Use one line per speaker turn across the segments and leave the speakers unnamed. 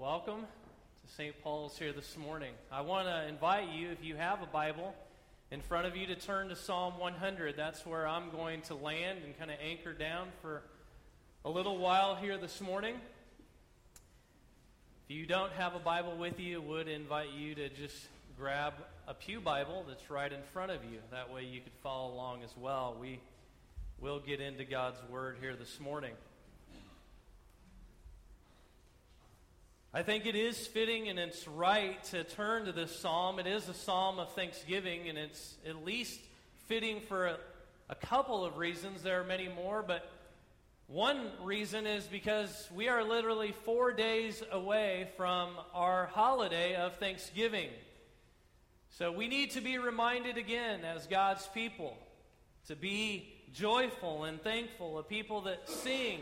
welcome to St. Paul's here this morning. I want to invite you, if you have a Bible in front of you, to turn to Psalm 100. That's where I'm going to land and kind of anchor down for a little while here this morning. If you don't have a Bible with you, I would invite you to just grab a Pew Bible that's right in front of you. That way you could follow along as well. We will get into God's Word here this morning. I think it is fitting and it's right to turn to this psalm. It is a psalm of thanksgiving, and it's at least fitting for a, a, couple of reasons. There are many more, but one reason is because we are literally four days away from our holiday of Thanksgiving. So we need to be reminded again as God's people to be joyful and thankful, a people that sing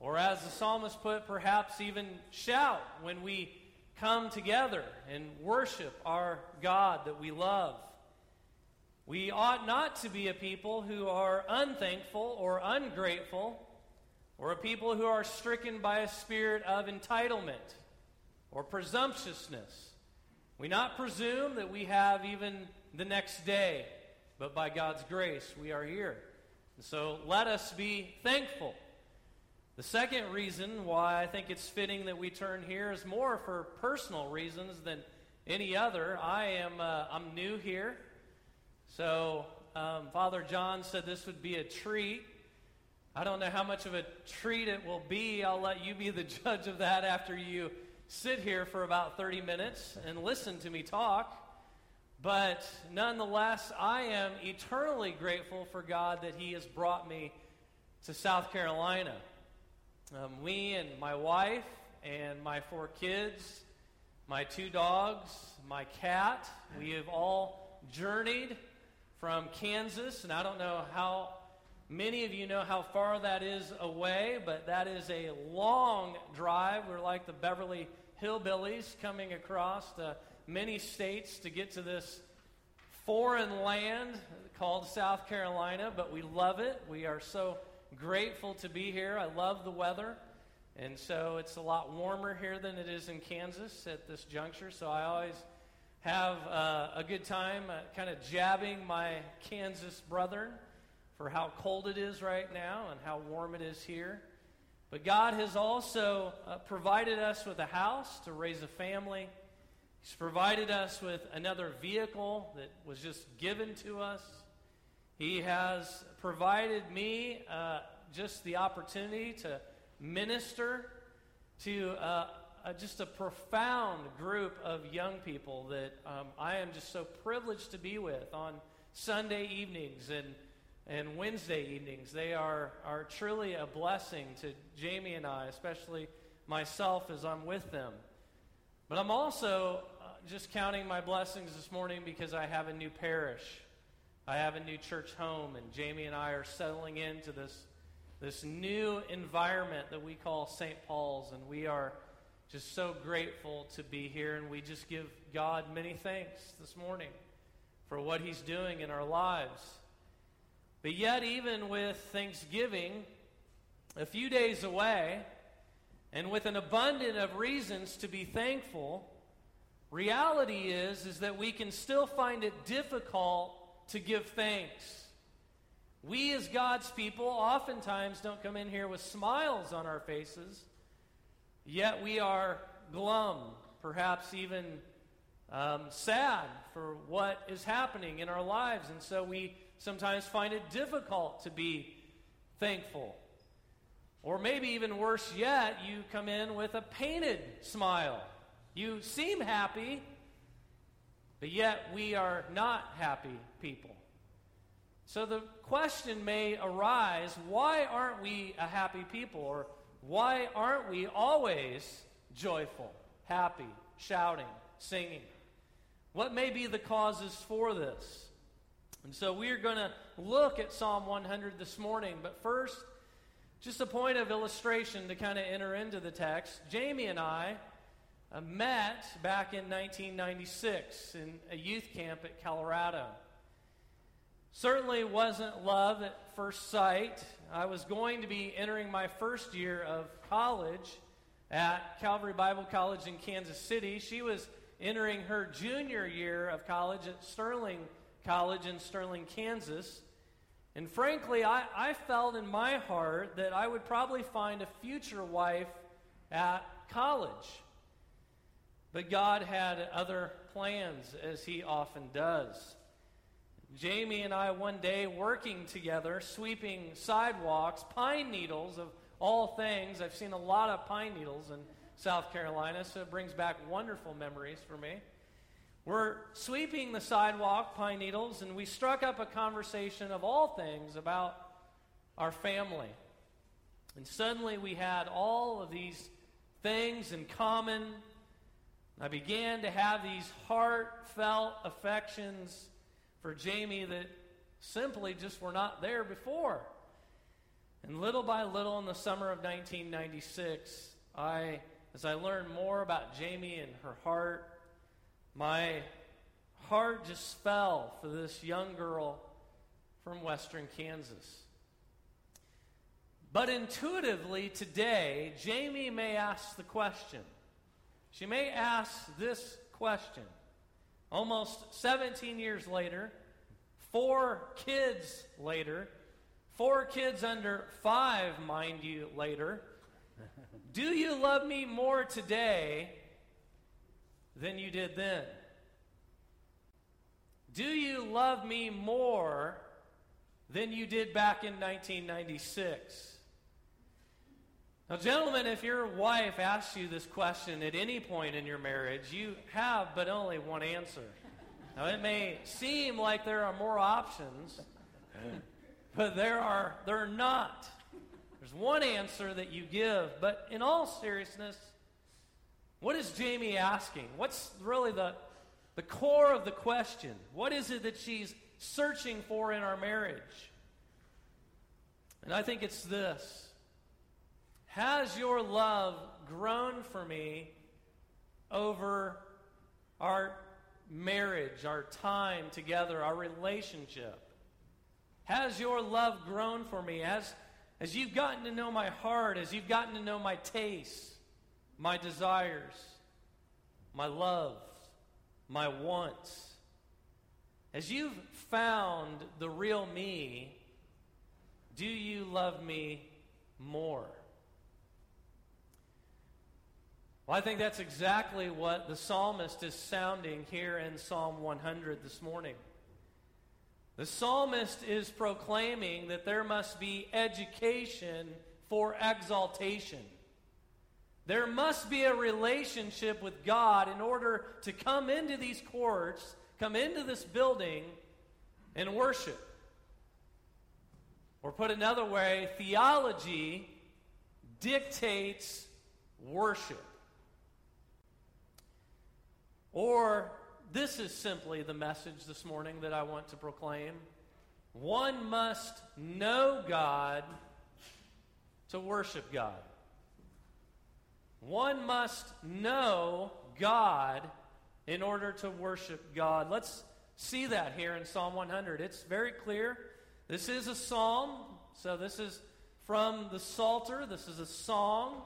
or as the psalmist put, perhaps even shout when we come together and worship our God that we love. We ought not to be a people who are unthankful or ungrateful, or a people who are stricken by a spirit of entitlement or presumptuousness. We not presume that we have even the next day, but by God's grace we are here. And so let us be thankful the second reason why I think it's fitting that we turn here is more for personal reasons than any other. I am uh, I'm new here, so um, Father John said this would be a treat. I don't know how much of a treat it will be. I'll let you be the judge of that after you sit here for about 30 minutes and listen to me talk. But nonetheless, I am eternally grateful for God that He has brought me to South Carolina. Um, we and my wife and my four kids, my two dogs, my cat, we have all journeyed from Kansas, and I don't know how many of you know how far that is away, but that is a long drive. We're like the Beverly Hillbillies coming across the many states to get to this foreign land called South Carolina, but we love it. We are so grateful to be here. I love the weather. And so it's a lot warmer here than it is in Kansas at this juncture. So I always have uh, a good time uh, kind of jabbing my Kansas brethren for how cold it is right now and how warm it is here. But God has also uh, provided us with a house to raise a family. He's provided us with another vehicle that was just given to us. He has provided me uh, just the opportunity to minister to uh, uh, just a profound group of young people that um, I am just so privileged to be with on Sunday evenings and, and Wednesday evenings. They are, are truly a blessing to Jamie and I, especially myself as I'm with them. But I'm also uh, just counting my blessings this morning because I have a new parish. I have a new church home, and Jamie and I are settling into this, this new environment that we call St. Paul's, and we are just so grateful to be here, and we just give God many thanks this morning for what He's doing in our lives. But yet, even with Thanksgiving a few days away, and with an abundance of reasons to be thankful, reality is, is that we can still find it difficult to give thanks. We, as God's people, oftentimes don't come in here with smiles on our faces, yet we are glum, perhaps even um, sad for what is happening in our lives. And so we sometimes find it difficult to be thankful. Or maybe even worse yet, you come in with a painted smile. You seem happy, but yet we are not happy people. So the question may arise why aren't we a happy people? Or why aren't we always joyful, happy, shouting, singing? What may be the causes for this? And so we're going to look at Psalm 100 this morning. But first, just a point of illustration to kind of enter into the text. Jamie and I uh, met back in 1996 in a youth camp at Colorado. Certainly wasn't love at first sight. I was going to be entering my first year of college at Calvary Bible College in Kansas City. She was entering her junior year of college at Sterling College in Sterling, Kansas. And frankly, I, I felt in my heart that I would probably find a future wife at college. But God had other plans, as He often does. Jamie and I, one day, working together, sweeping sidewalks, pine needles of all things. I've seen a lot of pine needles in South Carolina, so it brings back wonderful memories for me. We're sweeping the sidewalk, pine needles, and we struck up a conversation of all things about our family. And suddenly we had all of these things in common. I began to have these heartfelt affections for Jamie that simply just were not there before. And little by little in the summer of 1996, I, as I learned more about Jamie and her heart, my heart just fell for this young girl from western Kansas. But intuitively today, Jamie may ask the question. She may ask this question. Almost 17 years later, four kids later, four kids under five, mind you, later. Do you love me more today than you did then? Do you love me more than you did back in 1996? Now, gentlemen, if your wife asks you this question at any point in your marriage, you have but only one answer. Now, it may seem like there are more options, but there are, there are not. There's one answer that you give, but in all seriousness, what is Jamie asking? What's really the, the core of the question? What is it that she's searching for in our marriage? And I think it's this Has your love grown for me over our marriage, our time together, our relationship? Has your love grown for me? As, as you've gotten to know my heart, as you've gotten to know my tastes, my desires, my love, my wants. As you've found the real me, do you love me more? Well, I think that's exactly what the psalmist is sounding here in Psalm 100 this morning. The psalmist is proclaiming that there must be education for exaltation. There must be a relationship with God in order to come into these courts, come into this building, and worship. Or put another way, theology dictates worship. Or this is simply the message this morning that I want to proclaim. One must know God to worship God. One must know God in order to worship God. Let's see that here in Psalm 100. It's very clear. This is a psalm, so this is from the Psalter. This is a song.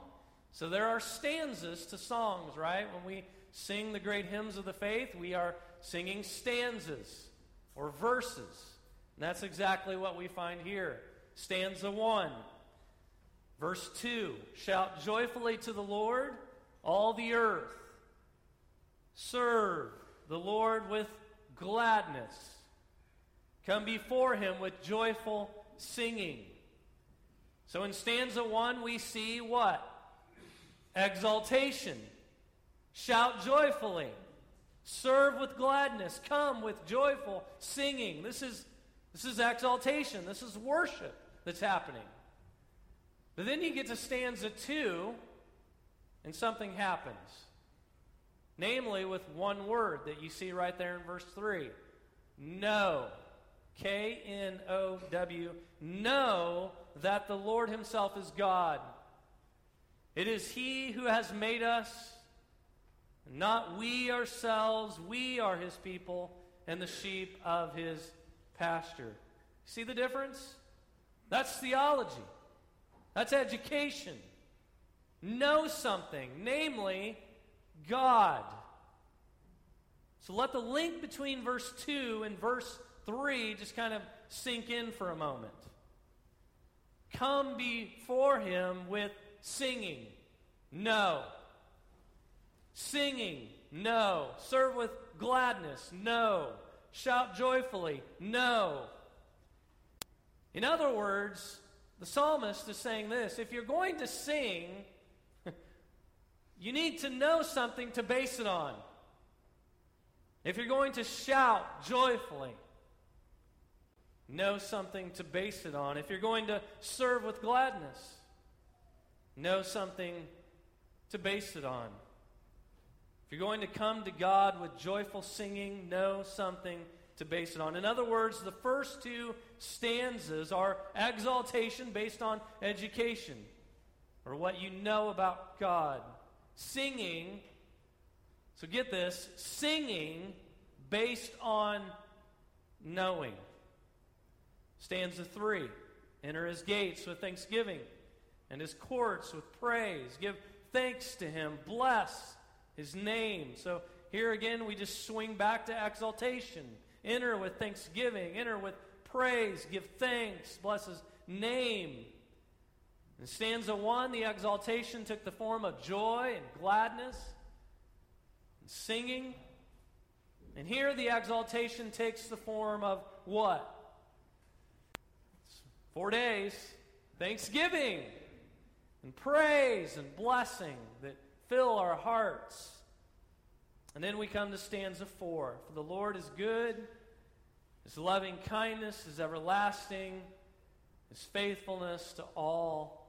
So there are stanzas to songs, right? When we sing the great hymns of the faith, we are singing stanzas or verses. And that's exactly what we find here. Stanza 1 Verse 2 Shout joyfully to the Lord, all the earth. Serve the Lord with gladness. Come before him with joyful singing. So in stanza 1, we see what? Exaltation. Shout joyfully. Serve with gladness. Come with joyful singing. This is, this is exaltation. This is worship that's happening. But then you get to stanza two, and something happens. Namely, with one word that you see right there in verse 3 Know. K N O W. Know that the Lord Himself is God. It is He who has made us, not we ourselves. We are His people and the sheep of His pasture. See the difference? That's theology. That's education. know something, namely God. So let the link between verse 2 and verse 3 just kind of sink in for a moment. Come before him with singing. No. Singing. No. Serve with gladness. No. Shout joyfully. No. In other words, the psalmist is saying this if you're going to sing, you need to know something to base it on. If you're going to shout joyfully, know something to base it on. If you're going to serve with gladness, know something to base it on. If you're going to come to God with joyful singing, know something to base it on. In other words, the first two stanzas are exaltation based on education or what you know about God. Singing, so get this, singing based on knowing. Stanza 3 Enter his gates with thanksgiving and his courts with praise. Give thanks to him. Bless his name. So here again, we just swing back to exaltation. Enter with thanksgiving. Enter with praise. Give thanks. Bless his name. In stanza 1, the exaltation took the form of joy and gladness and singing. And here the exaltation takes the form of what? Four days. Thanksgiving and praise and blessing that fill our hearts. And then we come to stanza four. For the Lord is good, his loving kindness is everlasting, his faithfulness to all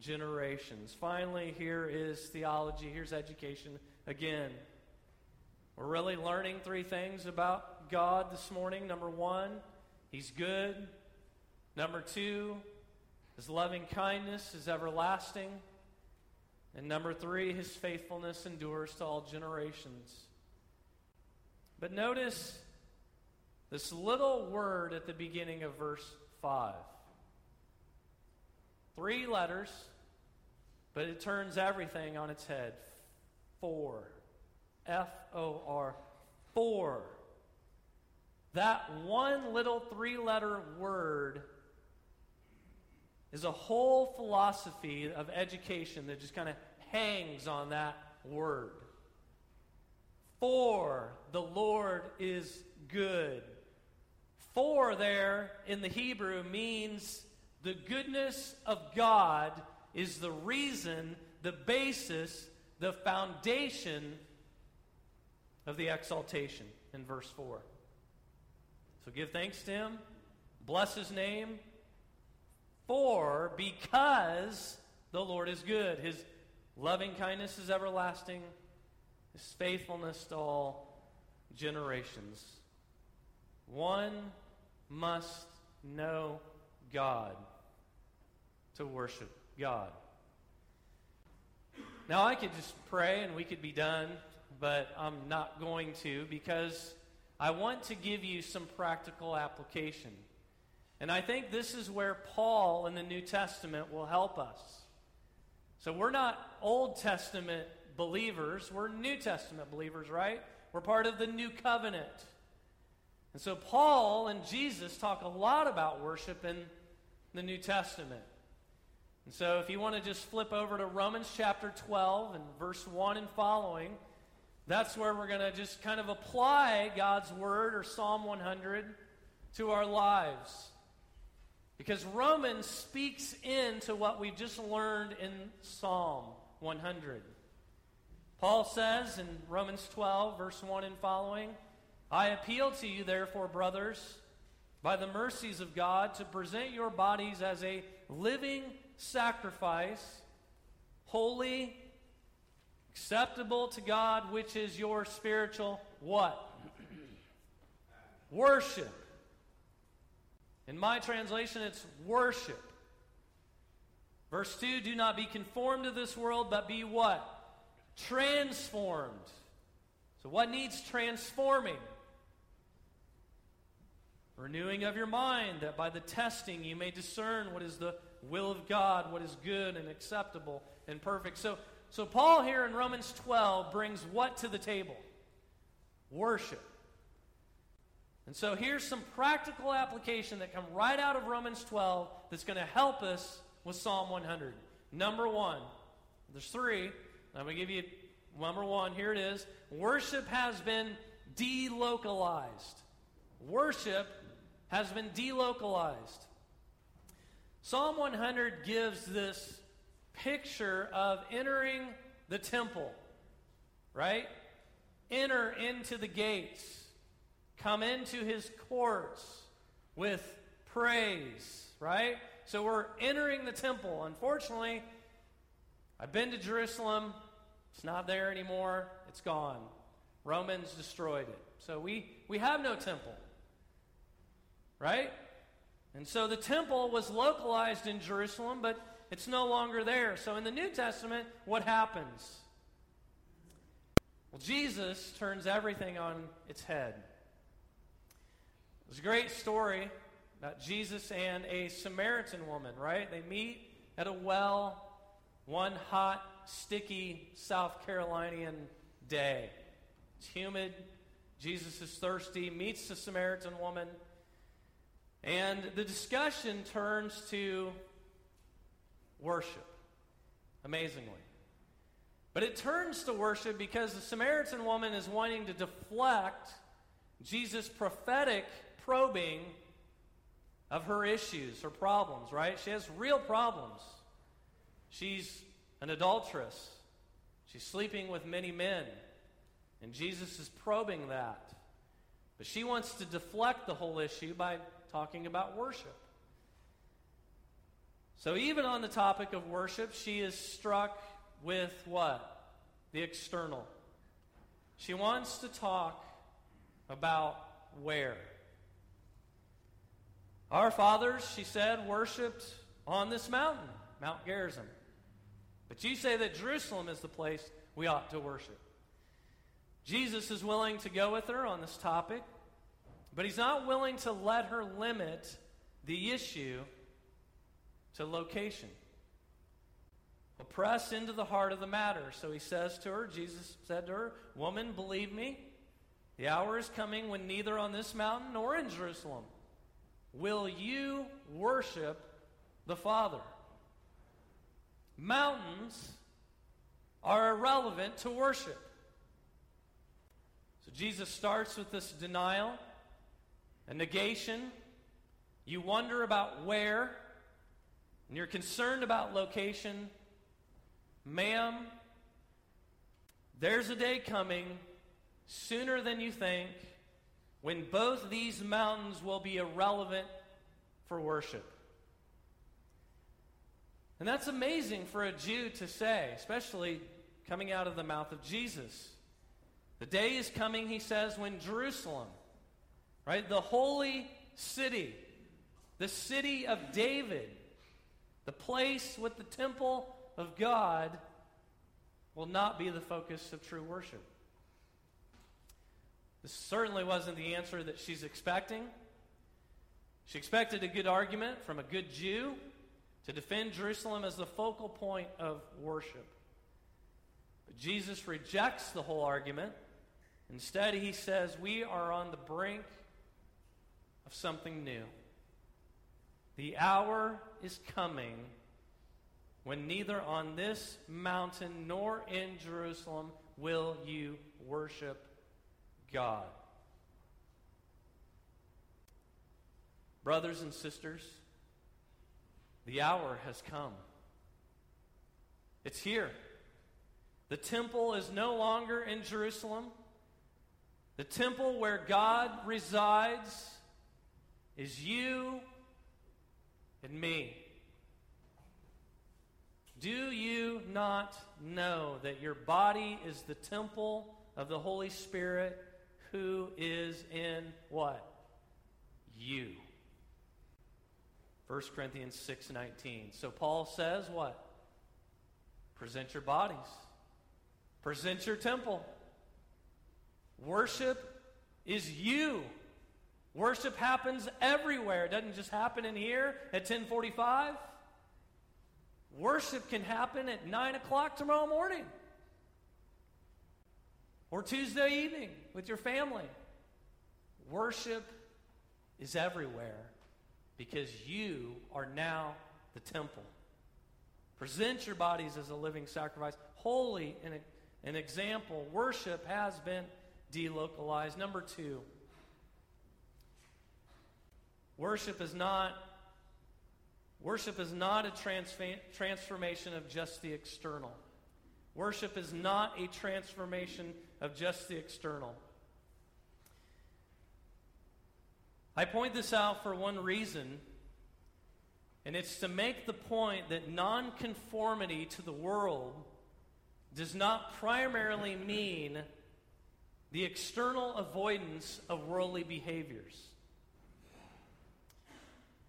generations. Finally, here is theology, here's education again. We're really learning three things about God this morning. Number one, he's good. Number two, his loving kindness is everlasting. And number three, his faithfulness endures to all generations. But notice this little word at the beginning of verse 5. Three letters, but it turns everything on its head. For. F O R. For. That one little three letter word is a whole philosophy of education that just kind of hangs on that word. For the Lord is good. For there in the Hebrew means the goodness of God is the reason, the basis, the foundation of the exaltation in verse 4. So give thanks to him, bless his name, for because the Lord is good. His loving kindness is everlasting, his faithfulness to all generations. One must know God to worship God. Now, I could just pray and we could be done, but I'm not going to because I want to give you some practical application. And I think this is where Paul in the New Testament will help us. So we're not Old Testament believers, we're New Testament believers, right? We're part of the new covenant. And so Paul and Jesus talk a lot about worship in the New Testament. And so if you want to just flip over to Romans chapter 12 and verse 1 and following, that's where we're going to just kind of apply God's word or Psalm 100 to our lives. Because Romans speaks into what we've just learned in Psalm 100. Paul says in Romans 12, verse 1 and following, I appeal to you, therefore, brothers, by the mercies of God, to present your bodies as a living sacrifice, holy, acceptable to God, which is your spiritual what? Worship. In my translation, it's worship. Verse 2 Do not be conformed to this world, but be what? Transformed. So, what needs transforming? Renewing of your mind, that by the testing you may discern what is the will of God, what is good and acceptable and perfect. So, so Paul here in Romans 12 brings what to the table? Worship. And so here's some practical application that come right out of Romans 12 that's going to help us with Psalm 100. Number one, there's three. I'm going to give you number one. Here it is. Worship has been delocalized. Worship has been delocalized. Psalm 100 gives this picture of entering the temple, right? Enter into the gates, come into his courts with praise, right? So we're entering the temple. Unfortunately, I've been to Jerusalem. It's not there anymore. It's gone. Romans destroyed it. So we, we have no temple. Right? And so the temple was localized in Jerusalem, but it's no longer there. So in the New Testament, what happens? Well, Jesus turns everything on its head. There's a great story about Jesus and a Samaritan woman, right? They meet at a well one hot, sticky South Carolinian day. It's humid. Jesus is thirsty, meets the Samaritan woman. And the discussion turns to worship, amazingly. But it turns to worship because the Samaritan woman is wanting to deflect Jesus' prophetic probing of her issues, her problems, right? She has real problems. She's an adulteress. She's sleeping with many men. And Jesus is probing that. But she wants to deflect the whole issue by talking about worship. So, even on the topic of worship, she is struck with what? The external. She wants to talk about where. Our fathers, she said, worshiped on this mountain, Mount Gerizim. But you say that Jerusalem is the place we ought to worship. Jesus is willing to go with her on this topic, but he's not willing to let her limit the issue to location. He'll press into the heart of the matter. So he says to her, Jesus said to her, Woman, believe me, the hour is coming when neither on this mountain nor in Jerusalem will you worship the Father. Mountains are irrelevant to worship. So Jesus starts with this denial, a negation. You wonder about where, and you're concerned about location. Ma'am, there's a day coming sooner than you think when both these mountains will be irrelevant for worship. And that's amazing for a Jew to say, especially coming out of the mouth of Jesus. The day is coming, he says, when Jerusalem, right, the holy city, the city of David, the place with the temple of God, will not be the focus of true worship. This certainly wasn't the answer that she's expecting. She expected a good argument from a good Jew to defend Jerusalem as the focal point of worship. But Jesus rejects the whole argument. Instead, he says, We are on the brink of something new. The hour is coming when neither on this mountain nor in Jerusalem will you worship God. Brothers and sisters, the hour has come. It's here. The temple is no longer in Jerusalem. The temple where God resides is you and me. Do you not know that your body is the temple of the Holy Spirit who is in what? You. 1 Corinthians 6:19. So Paul says what? Present your bodies. Present your temple. Worship is you. Worship happens everywhere. It doesn't just happen in here at 1045. Worship can happen at 9 o'clock tomorrow morning or Tuesday evening with your family. Worship is everywhere because you are now the temple. Present your bodies as a living sacrifice, holy and an example. Worship has been delocalized. Number two, worship is not worship is not a transfa- transformation of just the external. Worship is not a transformation of just the external. I point this out for one reason, and it's to make the point that nonconformity to the world does not primarily mean the external avoidance of worldly behaviors.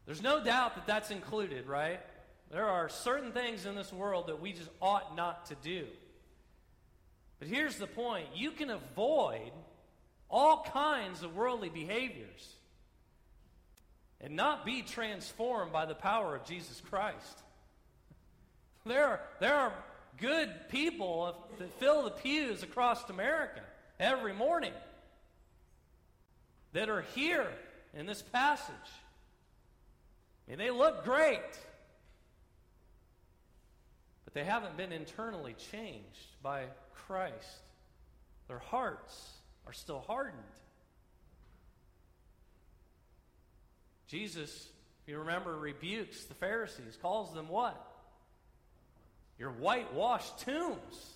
There's no doubt that that's included, right? There are certain things in this world that we just ought not to do. But here's the point you can avoid all kinds of worldly behaviors and not be transformed by the power of Jesus Christ. There are, there are good people that fill the pews across America every morning that are here in this passage. And they look great, but they haven't been internally changed by Christ. Their hearts are still hardened. Jesus, if you remember, rebukes the Pharisees, calls them what? Your whitewashed tombs.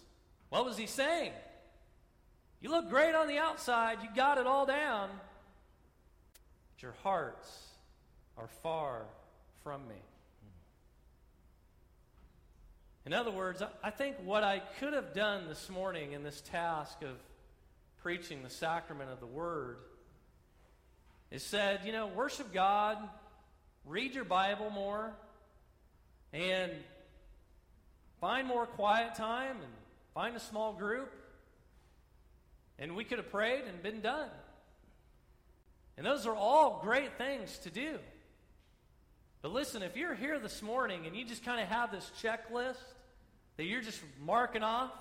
What was he saying? You look great on the outside, you got it all down, but your hearts are far from me. In other words, I think what I could have done this morning in this task of preaching the sacrament of the Word is said, you know, worship God, read your Bible more, and find more quiet time and find a small group and we could have prayed and been done. And those are all great things to do. But listen, if you're here this morning and you just kind of have this checklist that you're just marking off,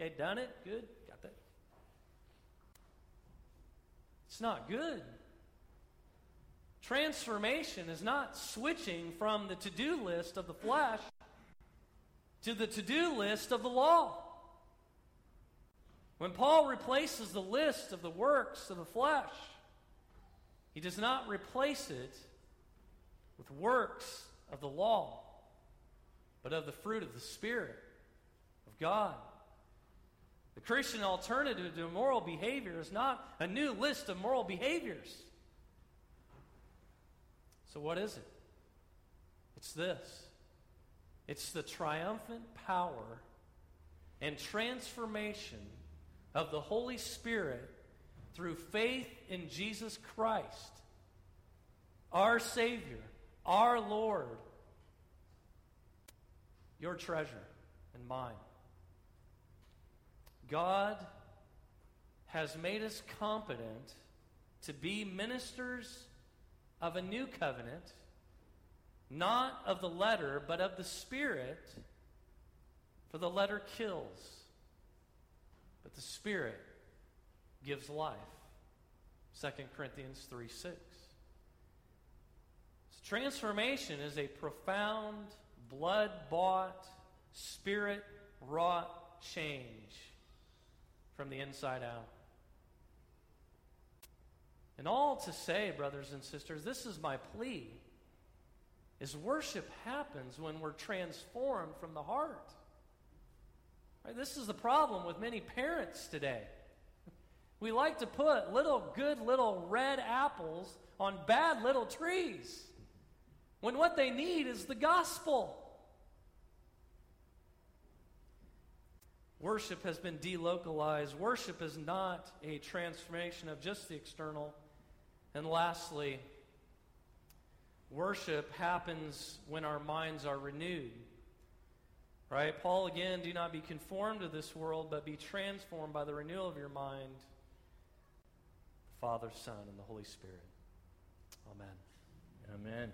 okay, done it, good, got that. It's not good. Transformation is not switching from the to do list of the flesh to the to do list of the law. When Paul replaces the list of the works of the flesh, he does not replace it with works of the law, but of the fruit of the Spirit God. The Christian alternative to moral behavior is not a new list of moral behaviors. So, what is it? It's this it's the triumphant power and transformation of the Holy Spirit through faith in Jesus Christ, our Savior, our Lord, your treasure and mine. God has made us competent to be ministers of a new covenant, not of the letter, but of the Spirit, for the letter kills but the Spirit gives life. 2 Corinthians 3 6. So transformation is a profound, blood bought, spirit wrought change from the inside out. And all to say, brothers and sisters, this is my plea, is worship happens when we're transformed from the heart. Right? This is the problem with many parents today. We like to put little good little red apples on bad little trees when what they need is the gospel. Worship has been delocalized. Worship is not a transformation of just the external. And lastly, worship happens when our minds are renewed. Right? Paul again, do not be conformed to this world, but be transformed by the renewal of your mind. The Father, Son, and the Holy Spirit. Amen.
Amen.